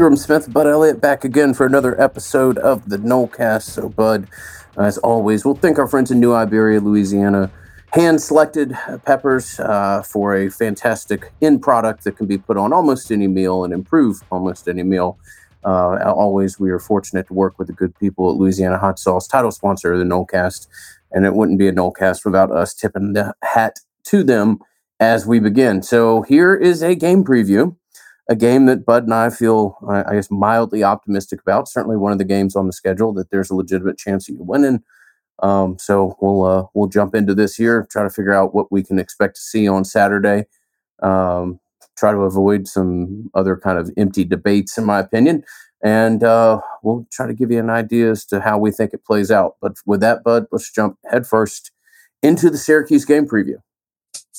Ingram Smith, Bud Elliott back again for another episode of the Nolecast. So, Bud, as always, we'll thank our friends in New Iberia, Louisiana. Hand selected peppers uh, for a fantastic end product that can be put on almost any meal and improve almost any meal. Uh, always, we are fortunate to work with the good people at Louisiana Hot Sauce, title sponsor of the Nolecast. And it wouldn't be a Nolecast without us tipping the hat to them as we begin. So, here is a game preview a game that Bud and I feel, I guess, mildly optimistic about. Certainly, one of the games on the schedule that there's a legitimate chance that you winning. Um, so we'll uh, we'll jump into this here, try to figure out what we can expect to see on Saturday. Um, try to avoid some other kind of empty debates, in my opinion, and uh, we'll try to give you an idea as to how we think it plays out. But with that, Bud, let's jump headfirst into the Syracuse game preview.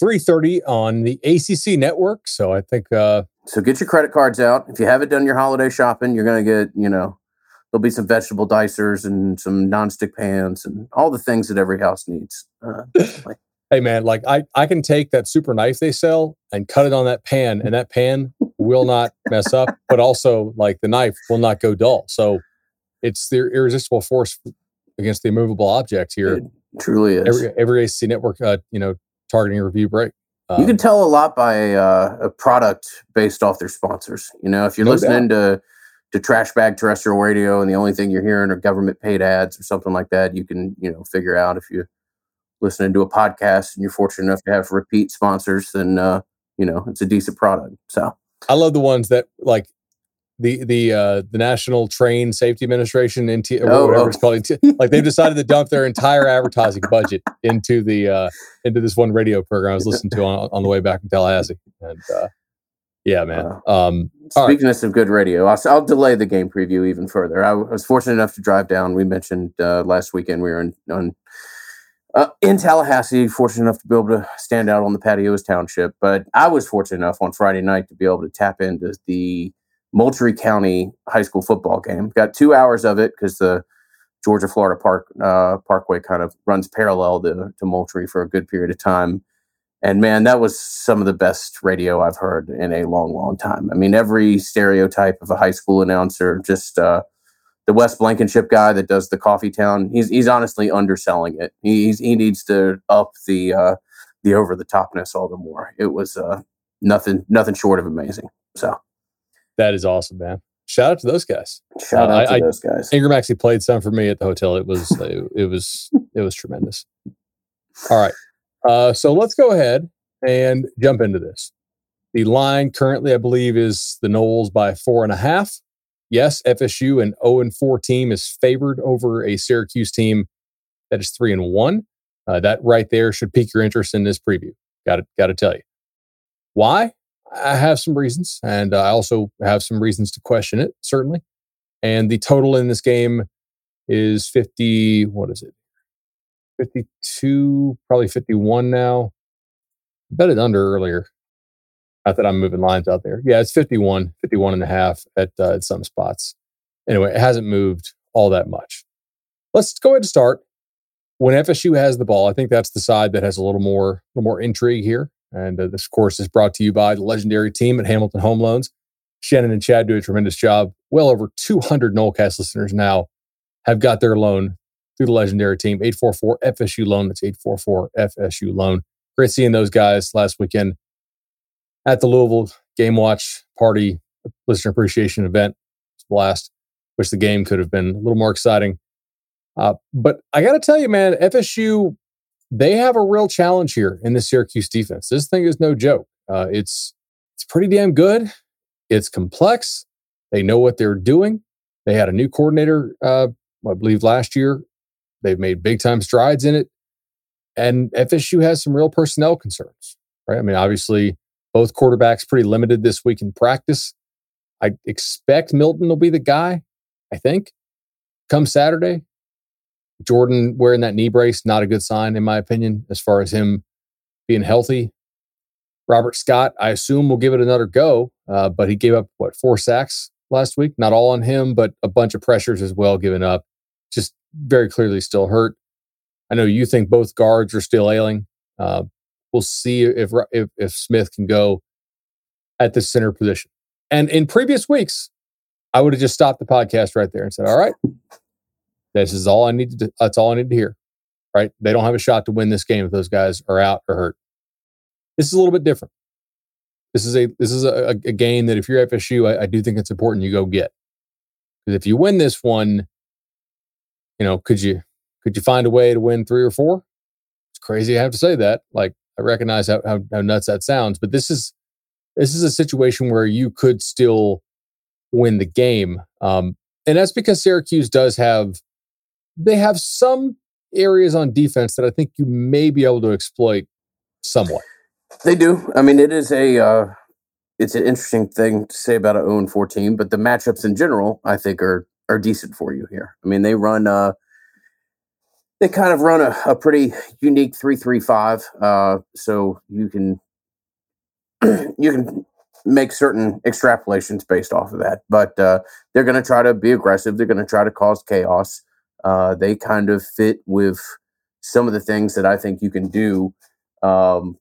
3.30 on the ACC network. So I think uh, so get your credit cards out. If you haven't done your holiday shopping, you're going to get, you know, there'll be some vegetable dicers and some nonstick pans and all the things that every house needs. Uh, like, hey man, like I, I can take that super knife they sell and cut it on that pan, and that pan will not mess up, but also like the knife will not go dull. So it's the irresistible force against the immovable object here. It truly is. Every, every ACC network, uh, you know, targeting review break. Um, you can tell a lot by uh, a product based off their sponsors. You know, if you're no listening doubt. to to trash bag terrestrial radio and the only thing you're hearing are government paid ads or something like that, you can you know figure out if you're listening to a podcast and you're fortunate enough to have repeat sponsors, then uh, you know it's a decent product. So I love the ones that like the the uh, the National Train Safety Administration, NT, or oh, whatever oh. it's called, like they've decided to dump their entire advertising budget into the uh, into this one radio program I was listening to on, on the way back from Tallahassee, and uh, yeah, man. Um, speaking right. of good radio, I'll, I'll, delay the game preview even further. I was fortunate enough to drive down. We mentioned uh, last weekend we were in on. Uh, in Tallahassee, fortunate enough to be able to stand out on the patios township, but I was fortunate enough on Friday night to be able to tap into the Moultrie County high school football game. Got two hours of it because the Georgia Florida Park uh, Parkway kind of runs parallel to, to Moultrie for a good period of time. And man, that was some of the best radio I've heard in a long, long time. I mean, every stereotype of a high school announcer, just uh, the Wes Blankenship guy that does the Coffee Town, he's he's honestly underselling it. He's he needs to up the uh, the over the topness all the more. It was uh, nothing nothing short of amazing. So that is awesome, man. Shout out to those guys. Shout uh, out to I, those guys. Ingram actually played some for me at the hotel. It was it, it was it was tremendous. All right. Uh, so let's go ahead and jump into this. The line currently, I believe, is the Noles by four and a half. Yes, FSU, an 0 and 4 team, is favored over a Syracuse team that is 3 and 1. Uh, that right there should pique your interest in this preview. Got to, got to tell you. Why? I have some reasons, and I also have some reasons to question it, certainly. And the total in this game is 50, what is it? 52, probably 51 now. Bet it under earlier. Not that I'm moving lines out there. Yeah, it's 51, 51 and a half at, uh, at some spots. Anyway, it hasn't moved all that much. Let's go ahead and start. When FSU has the ball, I think that's the side that has a little more, a little more intrigue here. And uh, this course is brought to you by the legendary team at Hamilton Home Loans. Shannon and Chad do a tremendous job. Well over 200 Nolecast listeners now have got their loan through the legendary team. 844 FSU loan. That's 844 FSU loan. Great seeing those guys last weekend at the Louisville Game Watch Party listener appreciation event. It's a blast. Wish the game could have been a little more exciting. Uh, but I got to tell you, man, FSU they have a real challenge here in the Syracuse defense. This thing is no joke. Uh, it's it's pretty damn good. It's complex. They know what they're doing. They had a new coordinator, uh, I believe, last year. They've made big time strides in it, and FSU has some real personnel concerns. Right? I mean, obviously, both quarterbacks pretty limited this week in practice. I expect Milton will be the guy. I think come Saturday. Jordan wearing that knee brace, not a good sign, in my opinion, as far as him being healthy. Robert Scott, I assume, will give it another go, uh, but he gave up, what, four sacks last week? Not all on him, but a bunch of pressures as well given up. Just very clearly still hurt. I know you think both guards are still ailing. Uh, we'll see if, if, if Smith can go at the center position. And in previous weeks, I would have just stopped the podcast right there and said, "All right, this is all I need to. That's all I need to hear." Right? They don't have a shot to win this game if those guys are out or hurt. This is a little bit different. This is a this is a, a game that if you're FSU, I, I do think it's important you go get because if you win this one, you know, could you could you find a way to win three or four? It's crazy. I have to say that. Like I recognize how, how, how nuts that sounds, but this is this is a situation where you could still win the game, um, and that's because Syracuse does have they have some areas on defense that I think you may be able to exploit somewhat. They do. I mean, it is a uh, it's an interesting thing to say about an 0 14, but the matchups in general, I think, are are decent for you here. I mean, they run uh they kind of run a, a pretty unique three three five. Uh, so you can you can make certain extrapolations based off of that. But uh, they're going to try to be aggressive. They're going to try to cause chaos. Uh, they kind of fit with some of the things that I think you can do um,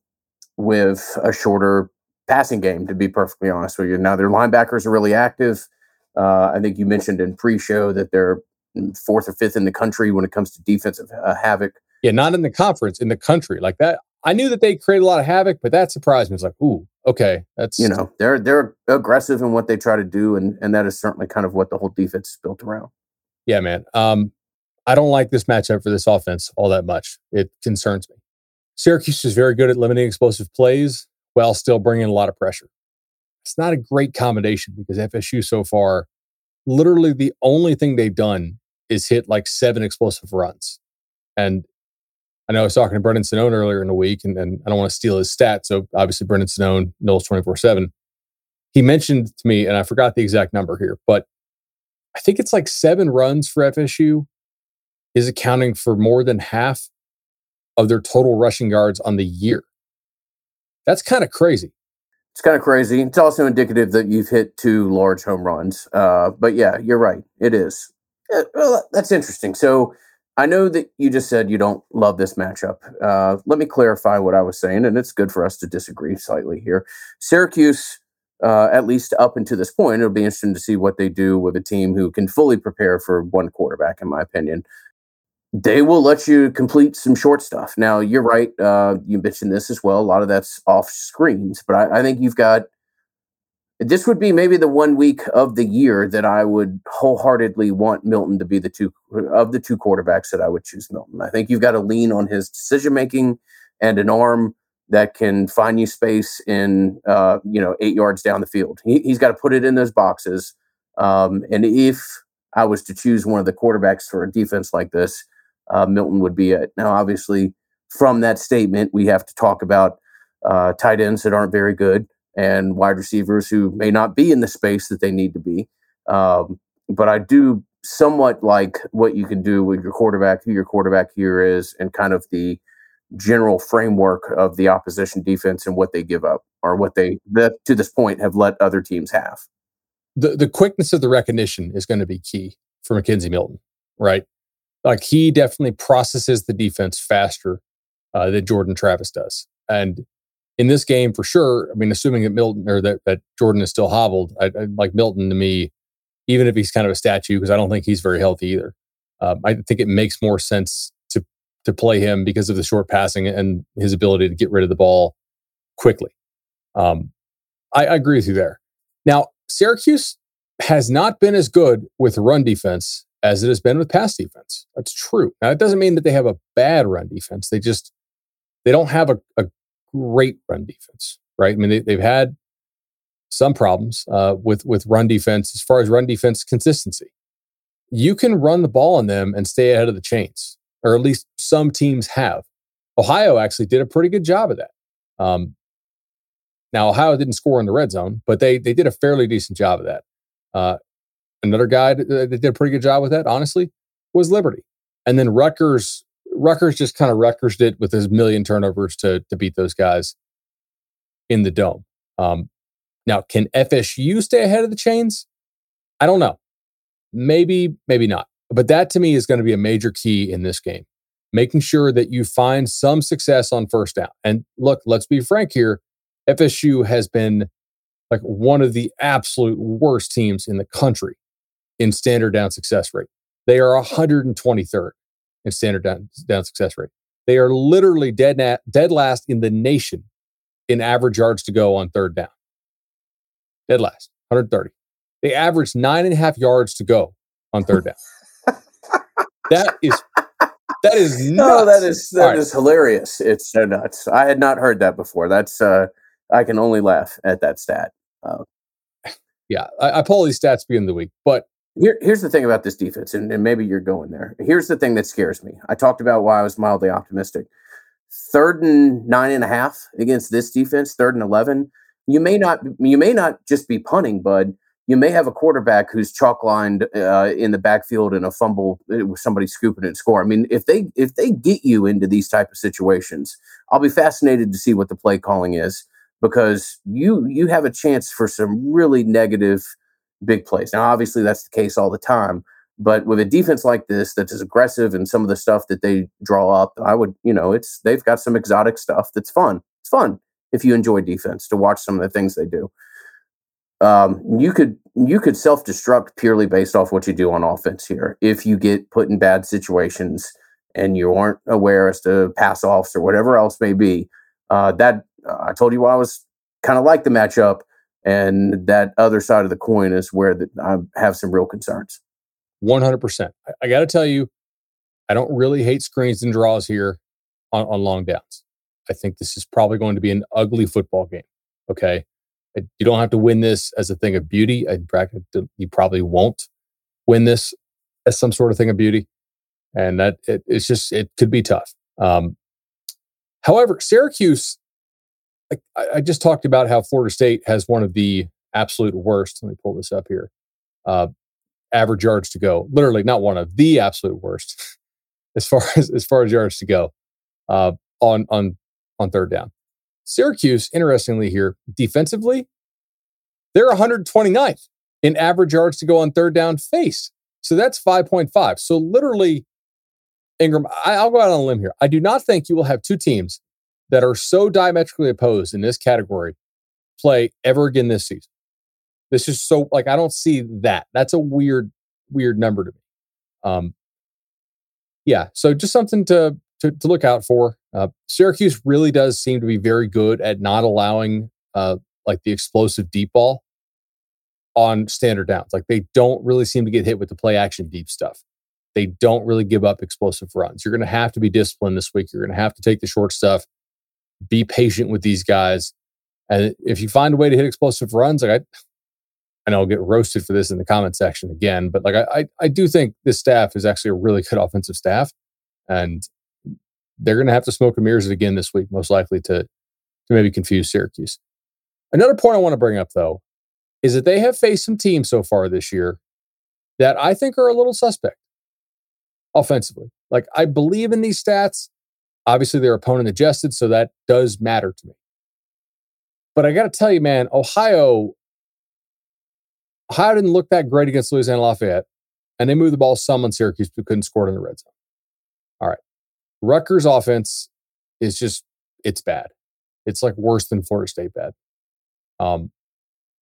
with a shorter passing game, to be perfectly honest with you. Now, their linebackers are really active. Uh, I think you mentioned in pre show that they're fourth or fifth in the country when it comes to defensive uh, havoc. Yeah, not in the conference, in the country. Like that, I knew that they create a lot of havoc, but that surprised me. It's like, ooh, okay, that's you know, they're they're aggressive in what they try to do, and and that is certainly kind of what the whole defense is built around. Yeah, man. Um, I don't like this matchup for this offense all that much. It concerns me. Syracuse is very good at limiting explosive plays while still bringing a lot of pressure. It's not a great combination because FSU so far, literally the only thing they've done is hit like seven explosive runs. And I know I was talking to Brendan Sonnone earlier in the week, and, and I don't want to steal his stats. So obviously, Brendan Sonnone knows 24 7. He mentioned to me, and I forgot the exact number here, but I think it's like seven runs for FSU is accounting for more than half of their total rushing yards on the year. That's kind of crazy. It's kind of crazy. It's also indicative that you've hit two large home runs. Uh, but yeah, you're right. It is. Yeah, well, that's interesting. So I know that you just said you don't love this matchup. Uh, let me clarify what I was saying, and it's good for us to disagree slightly here. Syracuse, uh, at least up until this point, it'll be interesting to see what they do with a team who can fully prepare for one quarterback, in my opinion they will let you complete some short stuff. Now, you're right. Uh, you mentioned this as well. A lot of that's off screens, but I, I, think you've got this would be maybe the one week of the year that I would wholeheartedly want Milton to be the two of the two quarterbacks that I would choose Milton. I think you've got to lean on his decision making and an arm that can find you space in, uh, you know, eight yards down the field. He, has got to put it in those boxes. Um, and if I was to choose one of the quarterbacks for a defense like this, uh, Milton would be it. Now, obviously, from that statement, we have to talk about uh, tight ends that aren't very good and wide receivers who may not be in the space that they need to be. Um, but I do somewhat like what you can do with your quarterback, who your quarterback here is, and kind of the general framework of the opposition defense and what they give up or what they that to this point have let other teams have. The the quickness of the recognition is going to be key for McKenzie Milton, right? Like he definitely processes the defense faster uh, than Jordan Travis does. And in this game, for sure, I mean, assuming that Milton or that, that Jordan is still hobbled, I, I, like Milton to me, even if he's kind of a statue, because I don't think he's very healthy either. Um, I think it makes more sense to to play him because of the short passing and his ability to get rid of the ball quickly. Um, I, I agree with you there. Now, Syracuse has not been as good with run defense as it has been with pass defense. That's true. Now, it doesn't mean that they have a bad run defense. They just they don't have a, a great run defense, right? I mean, they, they've had some problems uh, with with run defense as far as run defense consistency. You can run the ball on them and stay ahead of the chains, or at least some teams have. Ohio actually did a pretty good job of that. Um, now, Ohio didn't score in the red zone, but they they did a fairly decent job of that. Uh, Another guy that, did a pretty good job with that, honestly, was Liberty. And then Rutgers, Rutgers just kind of Rutgers it with his million turnovers to to beat those guys in the dome. Um, now, can FSU stay ahead of the chains? I don't know. Maybe, maybe not. But that to me is going to be a major key in this game, making sure that you find some success on first down. And look, let's be frank here. FSU has been like one of the absolute worst teams in the country in standard down success rate. They are 123rd in standard down, down success rate. They are literally dead, na- dead last in the nation in average yards to go on third down. Dead last, 130. They average nine and a half yards to go on third down. that is that is nuts. No, that is that right. is hilarious. It's so nuts. I had not heard that before. That's uh I can only laugh at that stat. Uh, yeah, I, I pull these stats beginning of the week, but here, here's the thing about this defense, and, and maybe you're going there. Here's the thing that scares me. I talked about why I was mildly optimistic. Third and nine and a half against this defense, third and eleven. You may not you may not just be punting, bud you may have a quarterback who's chalk lined uh, in the backfield and a fumble uh, with somebody scooping and score. I mean, if they if they get you into these type of situations, I'll be fascinated to see what the play calling is because you you have a chance for some really negative big plays. Now, obviously, that's the case all the time. But with a defense like this that's as aggressive and some of the stuff that they draw up, I would, you know, it's they've got some exotic stuff that's fun. It's fun if you enjoy defense to watch some of the things they do um, you could you could self destruct purely based off what you do on offense here. If you get put in bad situations and you aren't aware as to pass offs or whatever else may be, uh, that uh, I told you I was kind of like the matchup, and that other side of the coin is where the, I have some real concerns. One hundred percent. I got to tell you, I don't really hate screens and draws here on, on long downs. I think this is probably going to be an ugly football game. Okay. You don't have to win this as a thing of beauty. I bracket you probably won't win this as some sort of thing of beauty, and that it, it's just it could be tough. Um, however, Syracuse, I, I, just talked about how Florida State has one of the absolute worst. Let me pull this up here. Uh, average yards to go, literally not one of the absolute worst as far as as far as yards to go uh, on on on third down. Syracuse, interestingly, here defensively, they're 129th in average yards to go on third down face. So that's 5.5. So literally, Ingram, I, will go out on a limb here. I do not think you will have two teams that are so diametrically opposed in this category play ever again this season. This is so like I don't see that. That's a weird, weird number to me. Um, yeah. So just something to to, to look out for. Uh, Syracuse really does seem to be very good at not allowing uh, like the explosive deep ball on standard downs. Like they don't really seem to get hit with the play action deep stuff. They don't really give up explosive runs. You're going to have to be disciplined this week. You're going to have to take the short stuff. Be patient with these guys. And if you find a way to hit explosive runs, like I, know I'll get roasted for this in the comment section again, but like I, I, I do think this staff is actually a really good offensive staff, and they're going to have to smoke and mirrors it again this week, most likely to, to maybe confuse Syracuse. Another point I want to bring up, though, is that they have faced some teams so far this year that I think are a little suspect offensively. Like, I believe in these stats. Obviously, their opponent adjusted, so that does matter to me. But I got to tell you, man, Ohio, Ohio didn't look that great against Louisiana Lafayette, and they moved the ball some on Syracuse, but couldn't score it in the red zone. All right. Rutgers offense is just it's bad. It's like worse than Florida State bad. Um,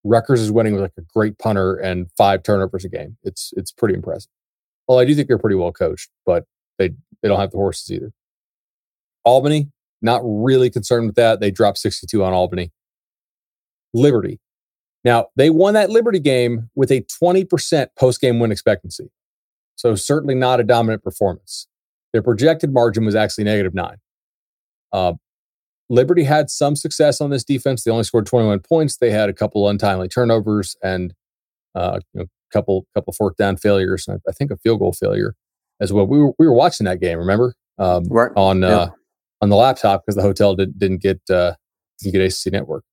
Rutgers is winning with like a great punter and five turnovers a game. It's it's pretty impressive. Well, I do think they're pretty well coached, but they they don't have the horses either. Albany, not really concerned with that. They dropped 62 on Albany. Liberty. Now, they won that Liberty game with a 20% post game win expectancy. So, certainly not a dominant performance. Their projected margin was actually negative nine. Uh, Liberty had some success on this defense. They only scored 21 points. They had a couple untimely turnovers and uh, you know, couple couple fourth down failures. I think a field goal failure as well. We were we were watching that game. Remember um, right. on uh. On the laptop because the hotel did, didn't get uh, didn't get ACC network.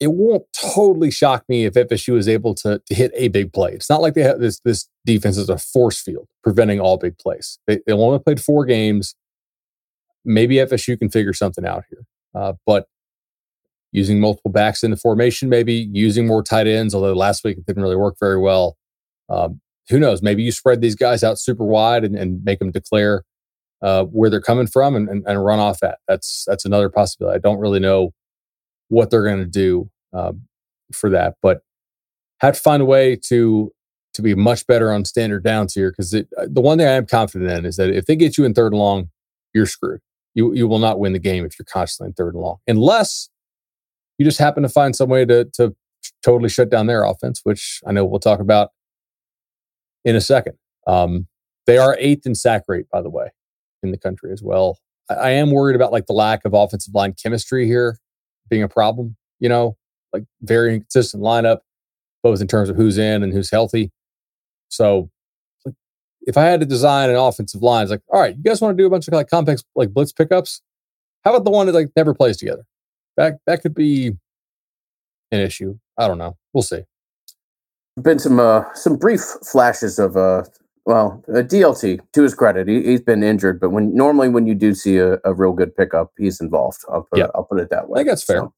It won't totally shock me if FSU is able to, to hit a big play. It's not like they have this this defense is a force field preventing all big plays. They, they only played four games. Maybe FSU can figure something out here. Uh, but using multiple backs in the formation, maybe using more tight ends, although last week it didn't really work very well. Um, who knows? Maybe you spread these guys out super wide and, and make them declare uh, where they're coming from and, and, and, run off at. That's that's another possibility. I don't really know what they're going to do um, for that, but had to find a way to to be much better on standard downs here because uh, the one thing I am confident in is that if they get you in third and long, you're screwed. You you will not win the game if you're constantly in third and long, unless you just happen to find some way to to totally shut down their offense, which I know we'll talk about in a second. Um, they are eighth in sack rate, by the way, in the country as well. I, I am worried about like the lack of offensive line chemistry here being a problem. You know, like very inconsistent lineup, both in terms of who's in and who's healthy. So if I had to design an offensive line, it's like, all right, you guys want to do a bunch of like complex like blitz pickups? How about the one that like never plays together? That that could be an issue. I don't know. We'll see. Been some uh some brief flashes of uh well uh, DLT to his credit, he, has been injured, but when normally when you do see a, a real good pickup, he's involved. I'll put, yeah. I'll put it that way. I think that's fair. So,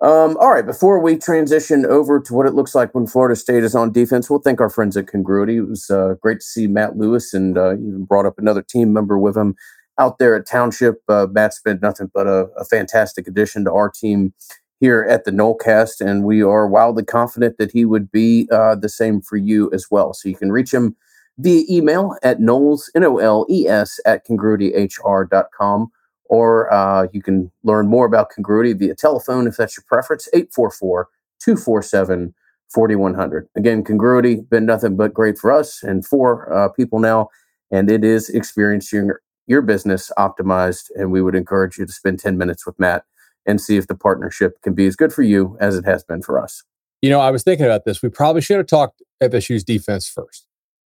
um, all right, before we transition over to what it looks like when Florida State is on defense, we'll thank our friends at Congruity. It was uh, great to see Matt Lewis and uh, even brought up another team member with him out there at Township. Uh, Matt's been nothing but a, a, fantastic addition to our team here at the Nolecast, and we are wildly confident that he would be uh, the same for you as well. So you can reach him via email at Noles, N O L E S, at congruityhr.com or uh, you can learn more about Congruity via telephone if that's your preference, 844 247 4100. Again, Congruity been nothing but great for us and for uh, people now, and it is experiencing your, your business optimized. And we would encourage you to spend 10 minutes with Matt and see if the partnership can be as good for you as it has been for us. You know, I was thinking about this. We probably should have talked FSU's defense first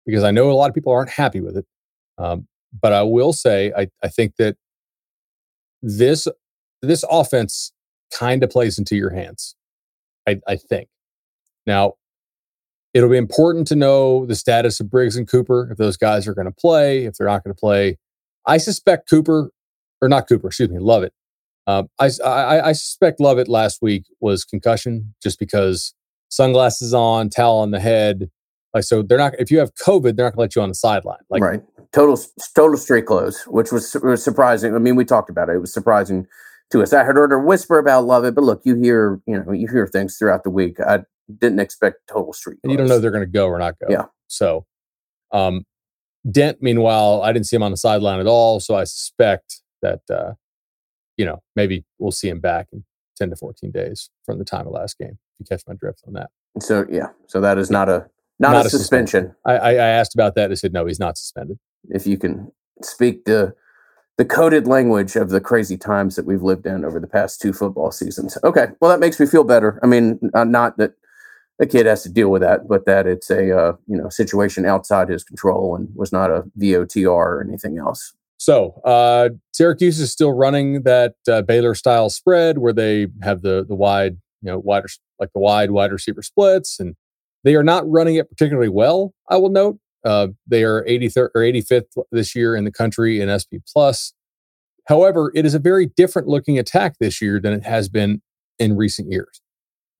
because I know a lot of people aren't happy with it. Um, but I will say, I, I think that this this offense kind of plays into your hands. I, I think. Now, it'll be important to know the status of Briggs and Cooper if those guys are going to play, if they're not going to play. I suspect Cooper, or not Cooper, excuse me, Lovett. Um, I, I, I suspect Lovett last week was concussion just because sunglasses on, towel on the head. Like so, they're not. If you have COVID, they're not going to let you on the sideline. Like right total total street clothes, which was, was surprising. I mean, we talked about it; it was surprising to us. I had heard her whisper about Lovett, but look, you hear you know you hear things throughout the week. I didn't expect total street. You don't know they're going to go or not go. Yeah. So, um, Dent, meanwhile, I didn't see him on the sideline at all, so I suspect that uh, you know maybe we'll see him back in ten to fourteen days from the time of last game. If you catch my drift on that. So yeah, so that is not a not, not a, a, suspension. suspension. I, I asked about that. They said no, he's not suspended if you can speak the the coded language of the crazy times that we've lived in over the past two football seasons. Okay, well that makes me feel better. I mean, uh, not that a kid has to deal with that, but that it's a uh, you know situation outside his control and was not a VOTR or anything else. So uh, Syracuse is still running that uh, Baylor style spread where they have the the wide you know wider like the wide wide receiver splits and they are not running it particularly well. I will note uh, they are 83rd or 85th this year in the country in SP plus. However, it is a very different looking attack this year than it has been in recent years.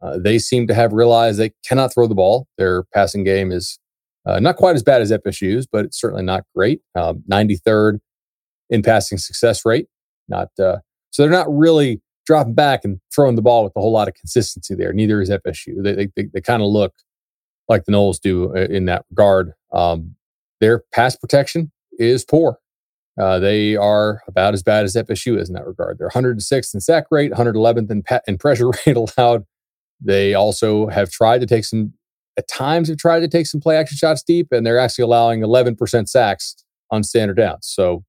Uh, they seem to have realized they cannot throw the ball. Their passing game is uh, not quite as bad as FSU's, but it's certainly not great. Um, 93rd in passing success rate. Not uh, so they're not really dropping back and throwing the ball with a whole lot of consistency there. Neither is FSU. They they, they, they kind of look like the Noles do uh, in that regard. Um, their pass protection is poor. Uh, they are about as bad as FSU is in that regard. They're 106th in sack rate, 111th in, pa- in pressure rate allowed. They also have tried to take some, at times, have tried to take some play action shots deep, and they're actually allowing 11% sacks on standard downs. So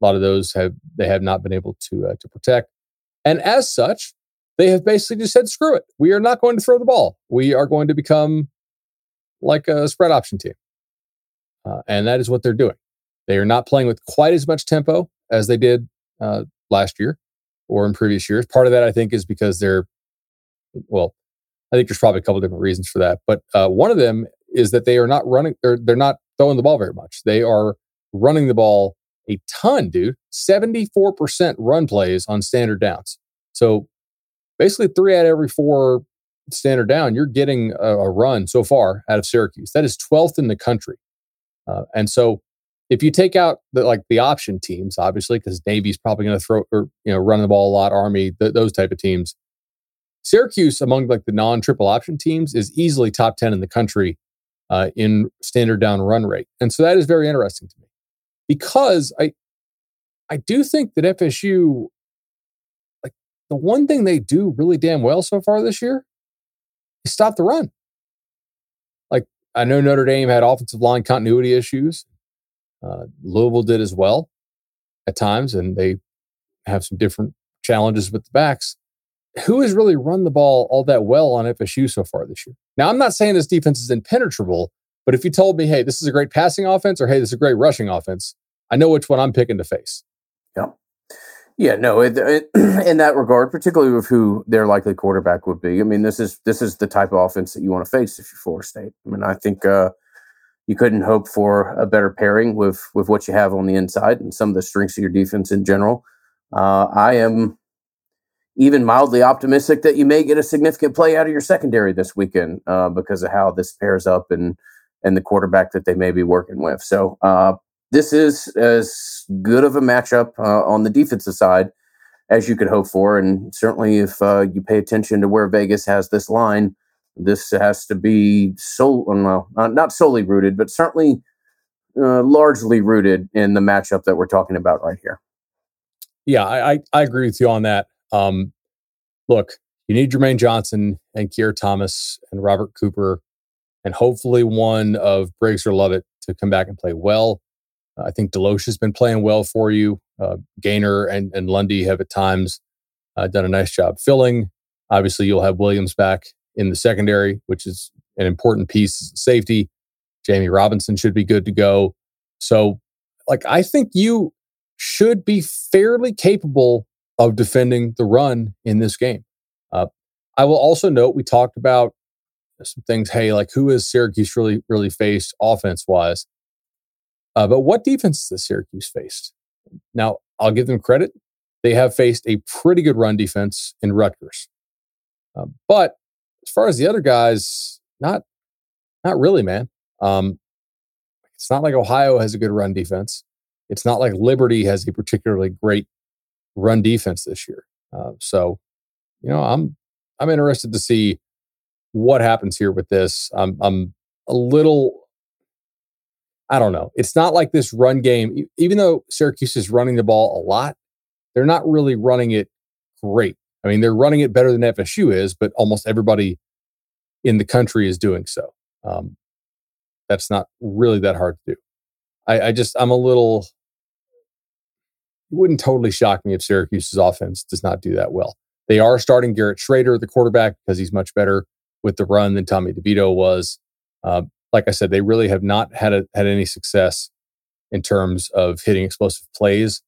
a lot of those have they have not been able to uh, to protect. And as such, they have basically just said, "Screw it, we are not going to throw the ball. We are going to become like a spread option team. Uh, and that is what they're doing. They are not playing with quite as much tempo as they did uh, last year or in previous years. Part of that, I think, is because they're, well, I think there's probably a couple different reasons for that. But uh, one of them is that they are not running, they're, they're not throwing the ball very much. They are running the ball a ton, dude. 74% run plays on standard downs. So basically, three out of every four standard down, you're getting a, a, run so far out of Syracuse. That is 12th in the country. Uh, and so if you take out the, like the option teams, obviously, because Navy's probably going to throw or, you know, run the ball a lot, Army, th- those type of teams. Syracuse among like the non triple option teams is easily top 10 in the country uh, in standard down run rate. And so that is very interesting to me because I I do think that FSU like the one thing they do really damn well so far this year stop the run. Like I know Notre Dame had offensive line continuity issues. Uh, Louisville did as well at times, and they have some different challenges with the backs. Who has really run the ball all that well on FSU so far this year? Now, I'm not saying this defense is impenetrable, but if you told me, hey, this is a great passing offense or hey, this is a great rushing offense, I know which one I'm picking to face. Yeah. No, it, it, in that regard, particularly with who their likely quarterback would be. I mean, this is this is the type of offense that you want to face if you're Florida State. I mean, I think uh, you couldn't hope for a better pairing with with what you have on the inside and some of the strengths of your defense in general. Uh, I am even mildly optimistic that you may get a significant play out of your secondary this weekend uh, because of how this pairs up and and the quarterback that they may be working with. So uh, this is as good of a matchup uh, on the defensive side as you could hope for, and certainly if uh, you pay attention to where Vegas has this line, this has to be so well, not solely rooted, but certainly uh, largely rooted in the matchup that we're talking about right here. Yeah, I, I agree with you on that. Um, look, you need Jermaine Johnson and Keir Thomas and Robert Cooper, and hopefully one of Briggs or Lovett to come back and play well. I think Deloche has been playing well for you. Uh, Gainer and, and Lundy have at times uh, done a nice job filling. Obviously, you'll have Williams back in the secondary, which is an important piece safety. Jammie Robinson should be good to go. So, like, I think you should be fairly capable of defending the run in this game. Uh, I will also note we talked about some things. Hey, like who has Syracuse really really faced offense wise? Uh, but what defense has Syracuse faced? Now I'll give them credit; they have faced a pretty good run defense in Rutgers. Uh, but as far as the other guys, not not really, man. Um, it's not like Ohio has a good run defense. It's not like Liberty has a particularly great run defense this year. Uh, so, you know, I'm I'm interested to see what happens here with this. I'm I'm a little I don't know. It's not like this run game, even though Syracuse is running the ball a lot, they're not really running it great. I mean, they're running it better than FSU is, but almost everybody in the country is doing so. Um, that's not really that hard to do. I, I just, I'm a little, it wouldn't totally shock me if Syracuse's offense does not do that well. They are starting Garrett Shrader, the quarterback, because he's much better with the run than Tommy DeVito was. Uh, like I said, they really have not had a, had any success in terms of hitting explosive plays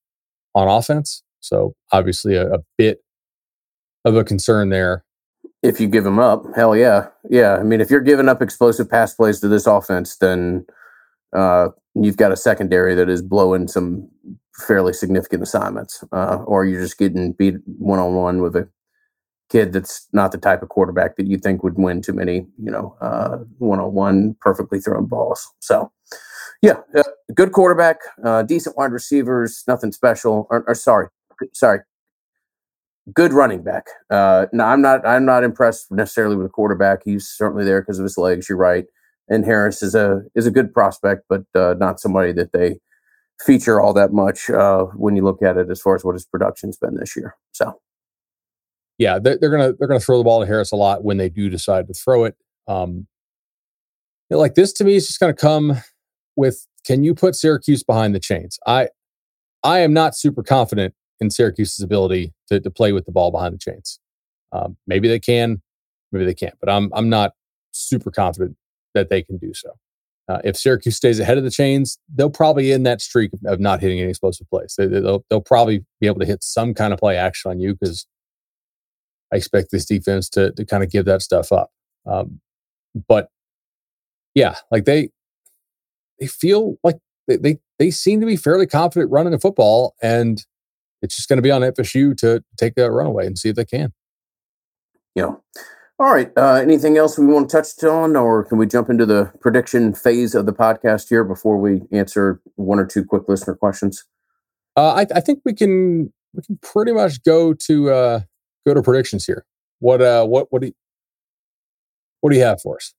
on offense. So obviously a, a bit of a concern there. If you give them up, hell yeah, yeah. I mean, if you're giving up explosive pass plays to this offense, then uh, you've got a secondary that is blowing some fairly significant assignments, uh, or you're just getting beat one on one with a kid that's not the type of quarterback that you think would win too many, you know, one on one perfectly thrown balls. So, yeah, uh, good quarterback, uh, decent wide receivers, nothing special. Or, or, sorry, sorry, good running back. Uh, no, I'm not. I'm not impressed necessarily with the quarterback. He's certainly there because of his legs. You're right and Harris is a is a good prospect, but uh, not somebody that they feature all that much uh, when you look at it as far as what his production's been this year. So, yeah, they're, they're gonna they're gonna throw the ball to Harris a lot when they do decide to throw it. Um, like this to me is just gonna come with can you put Syracuse behind the chains? I I am not super confident in Syracuse's ability to, to play with the ball behind the chains. Um, maybe they can, maybe they can't, but I'm I'm not super confident that they can do so. Uh, if Syracuse stays ahead of the chains, they'll probably end that streak of, not hitting any explosive plays. They, will they'll probably be able to hit some kind of play action on you because I expect this defense to to kind of give that stuff up. Um, but yeah, like they they feel like they, they they seem to be fairly confident running the football, and it's just going to be on FSU to take that runaway and see if they can. Yeah. All right. Uh, anything else we want to touch on, or can we jump into the prediction phase of the podcast here before we answer one or two quick listener questions? Uh, I, I, think we can we can pretty much go to uh, go to predictions here. What uh what what do you, what do you have for us?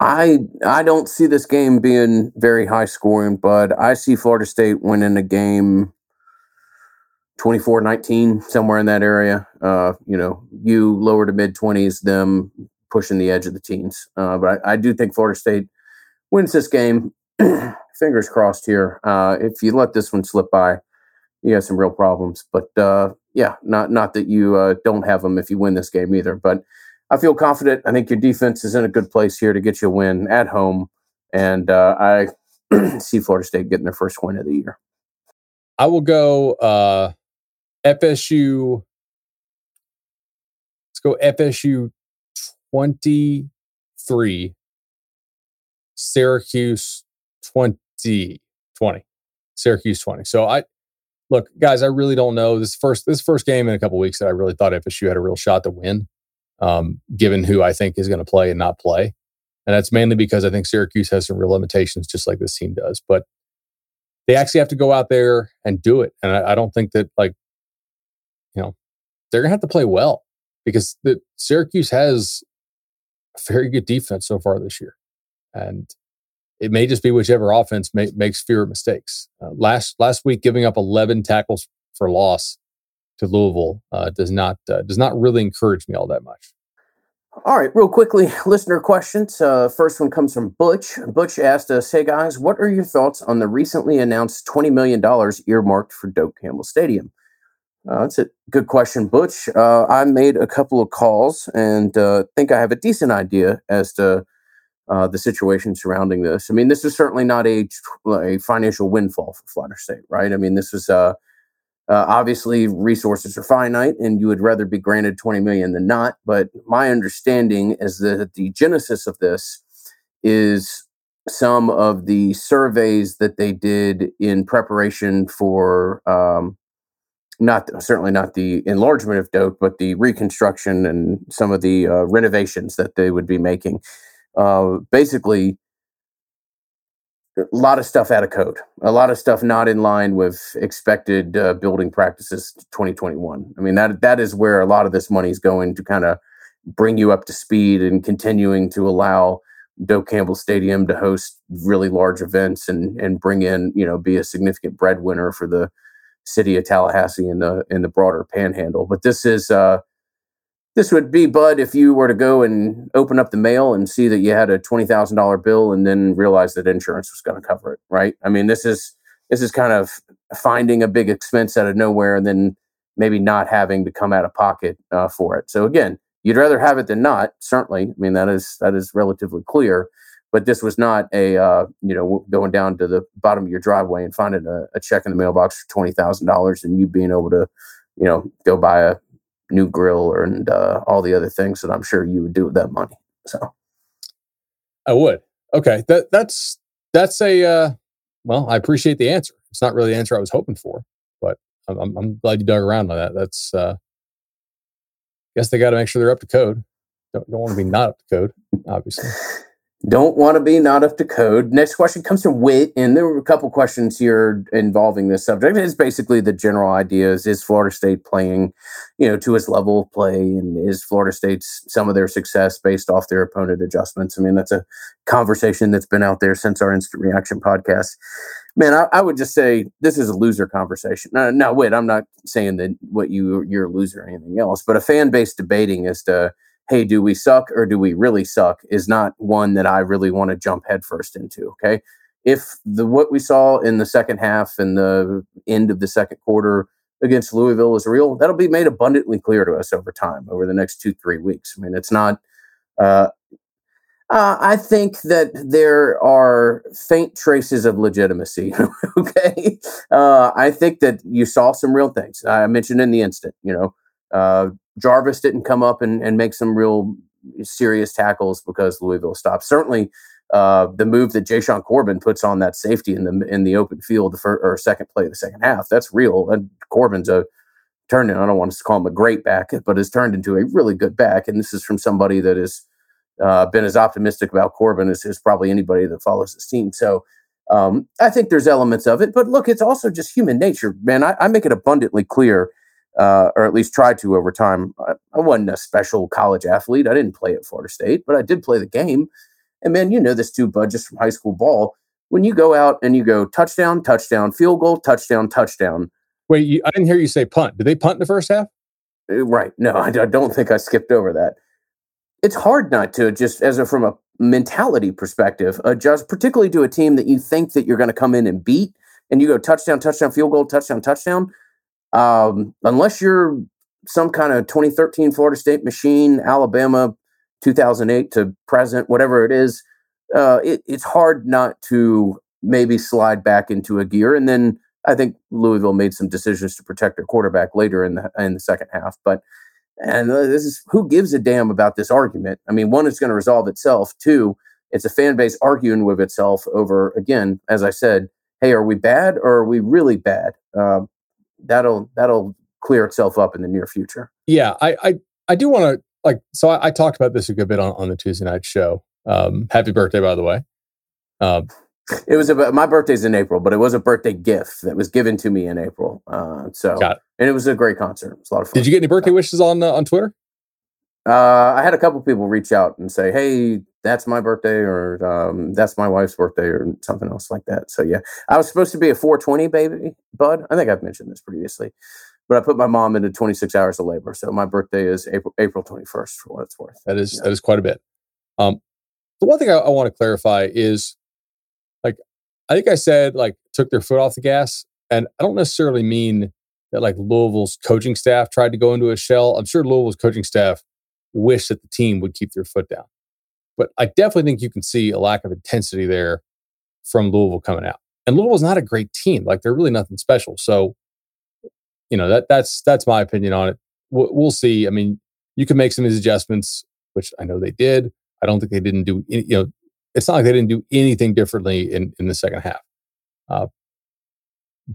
I I don't see this game being very high scoring, but I see Florida State winning a game 24-19 somewhere in that area. Uh, you know, you lower to mid 20s, them pushing the edge of the teens. Uh, but I, I, do think Florida State wins this game. Fingers crossed here. Uh, if you let this one slip by, you have some real problems. But uh, yeah, not not that you uh, don't have them if you win this game either. But I feel confident. I think your defense is in a good place here to get you a win at home, and uh, I see Florida State getting their first win of the year. I will go uh, FSU. Let's go FSU twenty three, Syracuse 20, 20. Syracuse 20. So I look, guys, I really don't know. This first this first game in a couple weeks that I really thought FSU had a real shot to win um, given who I think is going to play and not play. And that's mainly because I think Syracuse has some real limitations, just like this team does. But they actually have to go out there and do it. And I, I don't think that, like, you know, they're going to have to play well because the Syracuse has a very good defense so far this year. And it may just be whichever offense makes fewer mistakes. Uh, last last week, giving up 11 tackles for loss to Louisville uh, does not uh, does not really encourage me all that much. All right, real quickly, listener questions. Uh, first one comes from Butch. Butch asked us, "Hey guys, what are your thoughts on the recently announced twenty million dollars earmarked for Doak Campbell Stadium?" Uh, that's a good question, Butch. Uh, I made a couple of calls and think I have a decent idea as to uh, the situation surrounding this. I mean, this is certainly not a, a financial windfall for Florida State, right? I mean, this is uh, uh, obviously, resources are finite, and you would rather be granted 20 million than not. But my understanding is that the genesis of this is some of the surveys that they did in preparation for um, not certainly not the enlargement of Doak, but the reconstruction and some of the uh, renovations that they would be making. Uh, basically, a lot of stuff out of code, a lot of stuff not in line with expected uh, building practices 2021. I mean, that that is where a lot of this money is going to kind of bring you up to speed and continuing to allow Doak Campbell Stadium to host really large events and and bring in, you know, be a significant breadwinner for the city of Tallahassee and the in the broader panhandle. But this is uh this would be, Bud, if you were to go and open up the mail and see that you had a twenty thousand dollar bill and then realize that insurance was going to cover it, right? I mean, this is this is kind of finding a big expense out of nowhere and then maybe not having to come out of pocket uh, for it. So again, you'd rather have it than not. Certainly, I mean that is that is relatively clear. But this was not a uh, you know going down to the bottom of your driveway and finding a, a check in the mailbox for twenty thousand dollars and you being able to you know go buy a new grill and uh, all the other things that I'm sure you would do with that money. So I would. Okay. That that's that's a uh, well, I appreciate the answer. It's not really the answer I was hoping for, but I'm, I'm glad you dug around on that. That's uh, I guess they got to make sure they're up to code. Don't, don't want to be not up to code, obviously. Don't want to be not up to code. Next question comes from Wit, and there were a couple questions here involving this subject. It's basically the general ideas: is Florida State playing, you know, to its level of play, and is Florida State's some of their success based off their opponent adjustments? I mean, that's a conversation that's been out there since our instant reaction podcast. Man, I, I would just say this is a loser conversation. Now, now, wait, I'm not saying that what you you're a loser or anything else, but a fan base debating as to hey, do we suck or do we really suck is not one that I really want to jump headfirst into. Okay. If the what we saw in the second half and the end of the second quarter against Louisville is real, that'll be made abundantly clear to us over time, over the next two, three weeks. I mean, it's not uh, uh, I think that there are faint traces of legitimacy. okay, uh, I think that you saw some real things. I mentioned in the instant. You know, uh, Jarvis didn't come up and, and make some real serious tackles because Louisville stopped. Certainly, uh, the move that Jashaun Corbin puts on that safety in the in the open field, the first or second play of the second half, that's real. And Corbin's a turned in. I don't want to call him a great back, but has turned into a really good back. And this is from somebody that has uh, been as optimistic about Corbin as, as probably anybody that follows this team. So. Um, I think there's elements of it, but look, it's also just human nature, man. I, I make it abundantly clear uh, or at least tried to over time. I, I, wasn't a special college athlete. I didn't play at Florida State, but I did play the game. And man, you know this too, bud, just from high school ball. When you go out and you go touchdown, touchdown, field goal, touchdown, touchdown. Wait, you, I didn't hear you say punt. Did they punt in the first half? Uh, right. No, I, I don't think I skipped over that. It's hard not to just as a from a mentality perspective, adjust, particularly to a team that you think that you're going to come in and beat, and you go touchdown, touchdown, field goal, touchdown, touchdown. Um, unless you're some kind of 2013 Florida State machine, Alabama, 2008 to present, whatever it is, uh, it, it's hard not to maybe slide back into a gear. And then I think Louisville made some decisions to protect their quarterback later in the in the second half. But and uh, this is who gives a damn about this argument? I mean, one, it's going to resolve itself. Two, it's a fan base arguing with itself over again, as I said, hey, are we bad or are we really bad? Uh, that'll that'll clear itself up in the near future. Yeah, I I, I do want to like so I, I, talked about this a good bit on, on the Tuesday night show. Um, happy birthday, by the way. Um, it was about my birthday's in April, but it was a birthday gift that was given to me in April. Uh, so, it. and it was a great concert. It was a lot of fun. Did you get any birthday wishes on uh, on Twitter? Uh, I had a couple people reach out and say, "Hey, that's my birthday," or um, "That's my wife's birthday," or something else like that. So, yeah, I was supposed to be a 420 baby, bud. I think I've mentioned this previously, but I put my mom into 26 hours of labor, so my birthday is April April 21st for what it's worth. That is yeah. that is quite a bit. Um, the one thing I, I want to clarify is like, I think I said like took their foot off the gas. And I don't necessarily mean that like Louisville's coaching staff tried to go into a shell. I'm sure Louisville's coaching staff wish that the team would keep their foot down. But I definitely think you can see a lack of intensity there from Louisville coming out. And Louisville's not a great team. Like they're really nothing special. So, you know, that that's that's my opinion on it. We'll, we'll see. I mean, you can make some of these adjustments, which I know they did. I don't think they didn't do any, you know, it's not like they didn't do anything differently in, in the second half. Uh,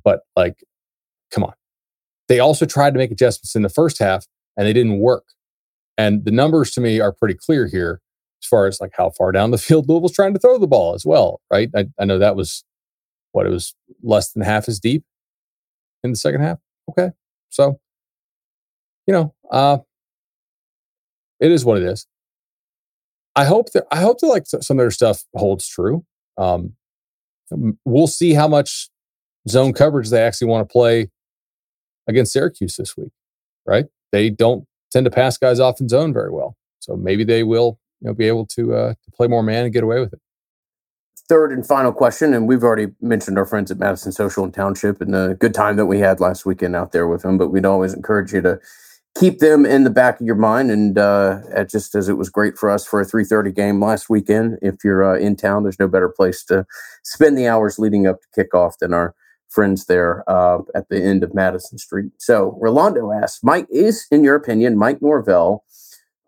but like, come on. They also tried to make adjustments in the first half and they didn't work. And the numbers to me are pretty clear here as far as like how far down the field Louisville's trying to throw the ball as well, right? I, I know that was what it was less than half as deep in the second half. Okay. So, you know, uh, it is what it is. I hope that I hope that like some of their stuff holds true. Um, we'll see how much zone coverage they actually want to play against Syracuse this week. Right? They don't tend to pass guys off in zone very well, so maybe they will you know be able to uh, to play more man and get away with it. Third and final question, and we've already mentioned our friends at Madison Social and Township and the good time that we had last weekend out there with them. But we'd always encourage you to keep them in the back of your mind. And uh, just as it was great for us for a 3:30 game last weekend, if you're uh, in town, there's no better place to spend the hours leading up to kickoff than our friends there uh, at the end of Madison Street. So Rolando asks, Mike, is in your opinion Mike Norvell,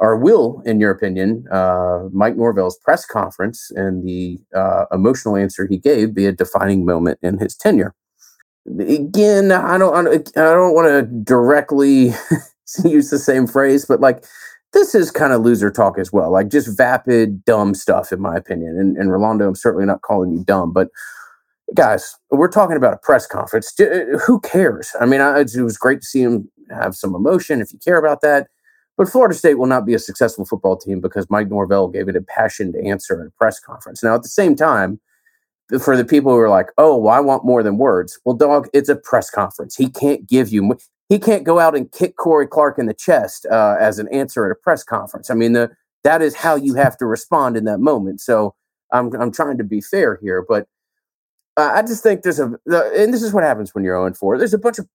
or will, in your opinion, uh, Mike Norvell's press conference and the uh, emotional answer he gave be a defining moment in his tenure? Again, I don't, I don't want to directly use the same phrase, but like this is kind of loser talk as well, like just vapid, dumb stuff, in my opinion. And, and Rolando, I'm certainly not calling you dumb, but guys, we're talking about a press conference. Uh, who cares? I mean, I, it was great to see him have some emotion if you care about that. But Florida State will not be a successful football team because Mike Norvell gave it a passionate answer at a press conference. Now, at the same time, for the people who are like, oh, well, I want more than words. Well, dog, it's a press conference. He can't give you he can't go out and kick Corey Clark in the chest uh, as an answer at a press conference. I mean, the, that is how you have to respond in that moment. So I'm I'm trying to be fair here, but uh, I just think there's a and this is what happens when you're 0 4. There's a bunch of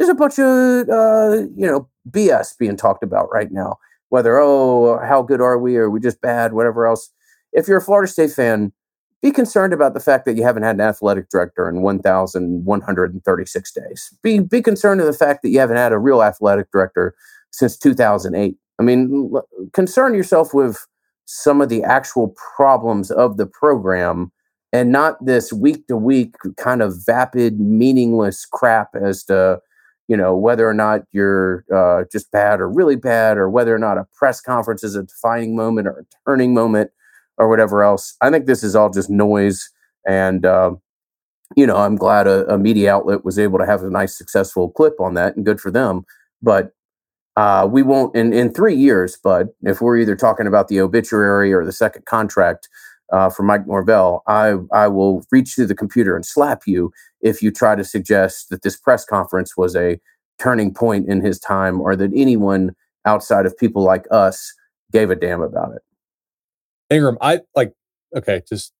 there's a bunch of uh, you know BS being talked about right now. Whether oh how good are we? Or are we just bad? Whatever else. If you're a Florida State fan, be concerned about the fact that you haven't had an athletic director in 1,136 days. Be, be concerned of the fact that you haven't had a real athletic director since 2008. I mean, concern yourself with some of the actual problems of the program and not this week to week kind of vapid, meaningless crap as to, you know, whether or not you're uh, just bad or really bad, or whether or not a press conference is a defining moment or a turning moment or whatever else. I think this is all just noise. And, uh, you know, I'm glad a, a, media outlet was able to have a nice, successful clip on that and good for them. But uh, we won't, in, in three years, but if we're either talking about the obituary or the second contract, uh, for Mike Norvell, I I will reach through the computer and slap you if you try to suggest that this press conference was a turning point in his time or that anyone outside of people like us gave a damn about it. Ingram, I like okay, just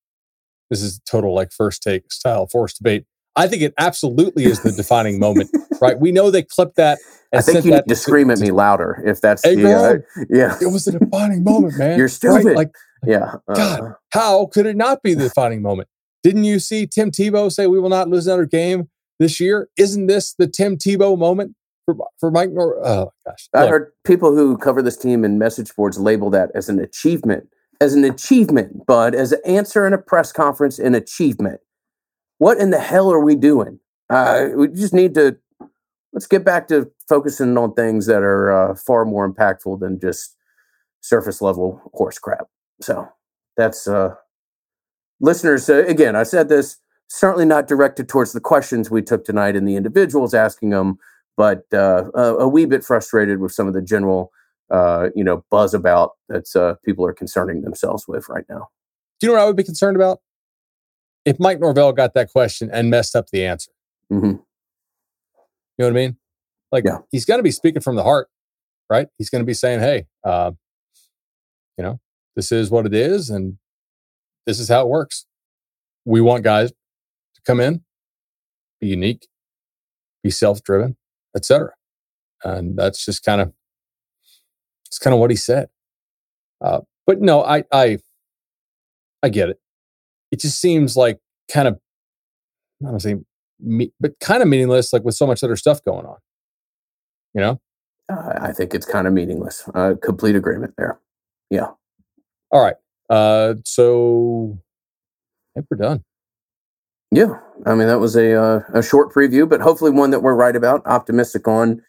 this is total like first take style forced debate. I think it absolutely is the defining moment, right? We know they clipped that. I think you need to scream at me louder if that's hey, the, uh, yeah. It was a defining moment, man. You're stupid. Right? Like, yeah. Uh, God, how could it not be the defining moment? Didn't you see Tim Tebow say we will not lose another game this year? Isn't this the Tim Tebow moment for for Mike? Nor- oh gosh, I heard people who cover this team in message boards label that as an achievement, as an achievement, Bud, as an answer in a press conference, an achievement. What in the hell are we doing? Uh, we just need to let's get back to focusing on things that are uh, far more impactful than just surface level horse crap. So that's uh, listeners. Uh, again, I said this certainly not directed towards the questions we took tonight and the individuals asking them, but uh, a, a, wee bit frustrated with some of the general, uh, you know, buzz about that uh, people are concerning themselves with right now. Do you know what I would be concerned about? if Mike Norvell got that question and messed up the answer. Mm-hmm. You know what I mean? Like yeah. he's going to be speaking from the heart, right? He's going to be saying, "Hey, uh, you know, this is what it is, and this is how it works. We want guys to come in, be unique, be self-driven, etc." And that's just kind of it's kind of what he said. Uh, but no, I I I get it it just seems like kind of I don't say me, but kind of meaningless, like with so much other stuff going on. You know, uh, I think it's kind of meaningless. Uh, complete agreement there. Yeah. All right. Uh, so I think we're done. Yeah, I mean that was a uh, a short preview, but hopefully one that we're right about, optimistic on.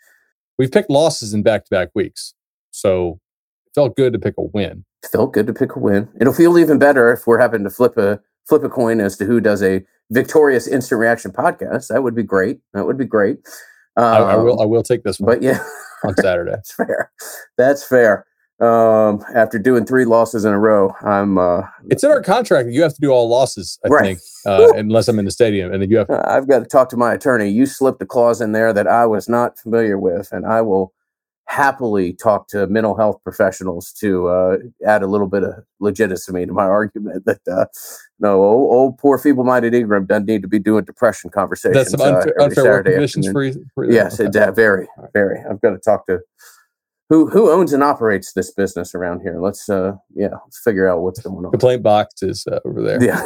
We've picked losses in back to back weeks, so it felt good to pick a win. Felt good to pick a win. It'll feel even better if we're having to flip a flip a coin as to who does a victorious instant reaction podcast. That would be great. That would be great. Um, I, I, will. Um, I will take this one. But yeah, on Saturday. That's fair. That's fair. Um, after doing three losses in a row, I'm. Uh, it's in our contract you have to do all losses. I right. think, uh, unless I'm in the stadium, and then you have. I've got to talk to my attorney. You slipped a clause in there that I was not familiar with, and I will happily talk to mental health professionals to uh, add a little bit of legitimacy to my argument that uh, no, old, old poor feeble-minded Ingram doesn't need to be doing depression conversations. That's some unfair, uh, unfair conditions for, for yes, okay. it, uh, very, very. I've got to talk to who who owns and operates this business around here. Let's uh, yeah, let's figure out what's going on. The complaint box is uh, over there. Yeah.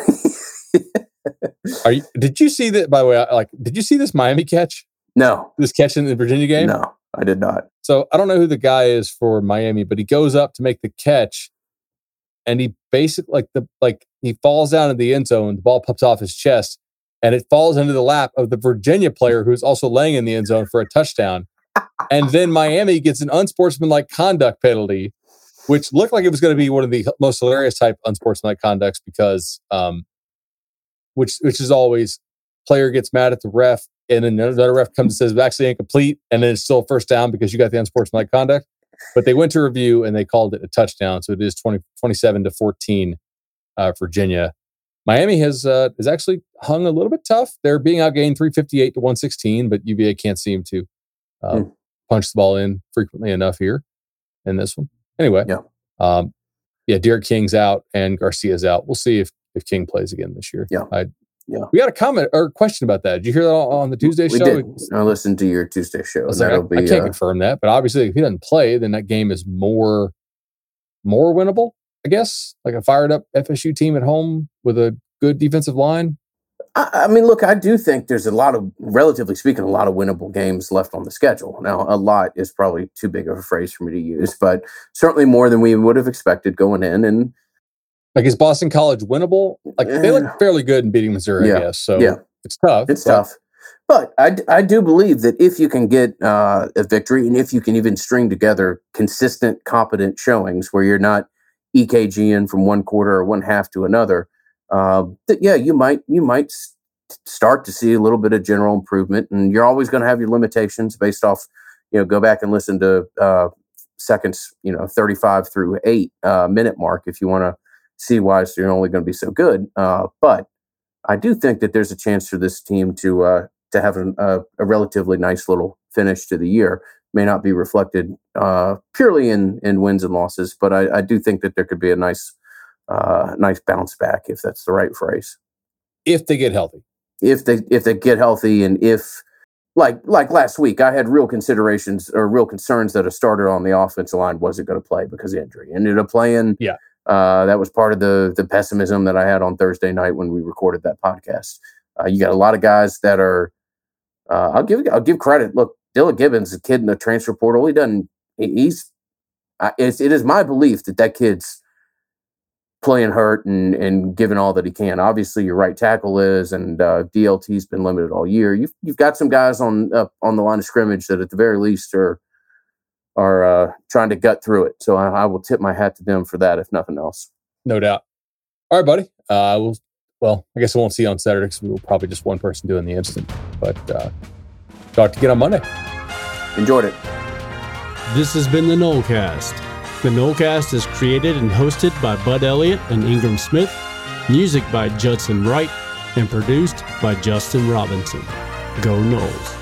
Are you? Did you see that? By the way, like, did you see this Miami catch? No. This catch in the Virginia game? No. I did not. So I don't know who the guy is for Miami, but he goes up to make the catch, and he basically like the like he falls down in the end zone. The ball pops off his chest, and it falls into the lap of the Virginia player who's also laying in the end zone for a touchdown. And then Miami gets an unsportsmanlike conduct penalty, which looked like it was going to be one of the most hilarious type unsportsmanlike conducts because, um, which which is always player gets mad at the ref and then another ref comes and says it's actually incomplete, and then it's still first down because you got the unsportsmanlike conduct. But they went to review and they called it a touchdown, so it is 20, 27 to fourteen, uh, Virginia. Miami has uh, has actually hung a little bit tough. They're being outgained three fifty eight to one sixteen, but UVA can't seem to uh, mm. punch the ball in frequently enough here in this one. Anyway, yeah, um, yeah, D'Eriq King's out and Garcia's out. We'll see if if King plays again this year. Yeah, I yeah. We got a comment or question about that. Did you hear that on the Tuesday we show? Did. I listened to your Tuesday show. I, like, I, be, I can't uh, confirm that, but obviously, if he doesn't play, then that game is more more winnable. I guess like a fired up FSU team at home with a good defensive line. I, I mean, look, I do think there's a lot of, relatively speaking, a lot of winnable games left on the schedule. Now, a lot is probably too big of a phrase for me to use, but certainly more than we would have expected going in. And like, is Boston College winnable? Like, they look fairly good in beating Missouri, yeah. I guess. So yeah. it's tough. It's but. tough. But I, I do believe that if you can get uh, a victory and if you can even string together consistent, competent showings where you're not EKGing from one quarter or one half to another, uh, that yeah, you might you might start to see a little bit of general improvement. And you're always going to have your limitations based off, you know, go back and listen to uh, seconds, you know, 35 through eight uh, minute mark if you want to see why so you're only going to be so good. Uh, but I do think that there's a chance for this team to uh, to have a, a, relatively nice little finish to the year. May not be reflected uh, purely in in wins and losses, but I, I do think that there could be a nice uh, nice bounce back if that's the right phrase. If they get healthy, if they if they get healthy, and if like like last week, I had real considerations or real concerns that a starter on the offensive line wasn't going to play because of injury. Ended up playing. Yeah. Uh, that was part of the the pessimism that I had on Thursday night when we recorded that podcast. Uh, you got a lot of guys that are. Uh, I'll give I'll give credit. Look, Dillan Gibbons, a kid in the transfer portal, he doesn't. He's. It's, it is my belief that that kid's playing hurt and and giving all that he can. Obviously, your right tackle is, and uh, DLT's been limited all year. You've you've got some guys on uh, on the line of scrimmage that, at the very least, are are uh, trying to gut through it. So I, I, will tip my hat to them for that, if nothing else. No doubt. All right, buddy. Uh, we'll, well, I guess I won't see you on Saturday because we will probably just one person doing the instant. But uh, talk to you on Monday. Enjoyed it. This has been the Nolecast. The Nolecast is created and hosted by Bud Elliott and Ingram Smith, music by Judson Wright, and produced by Justin Robinson. Go Noles.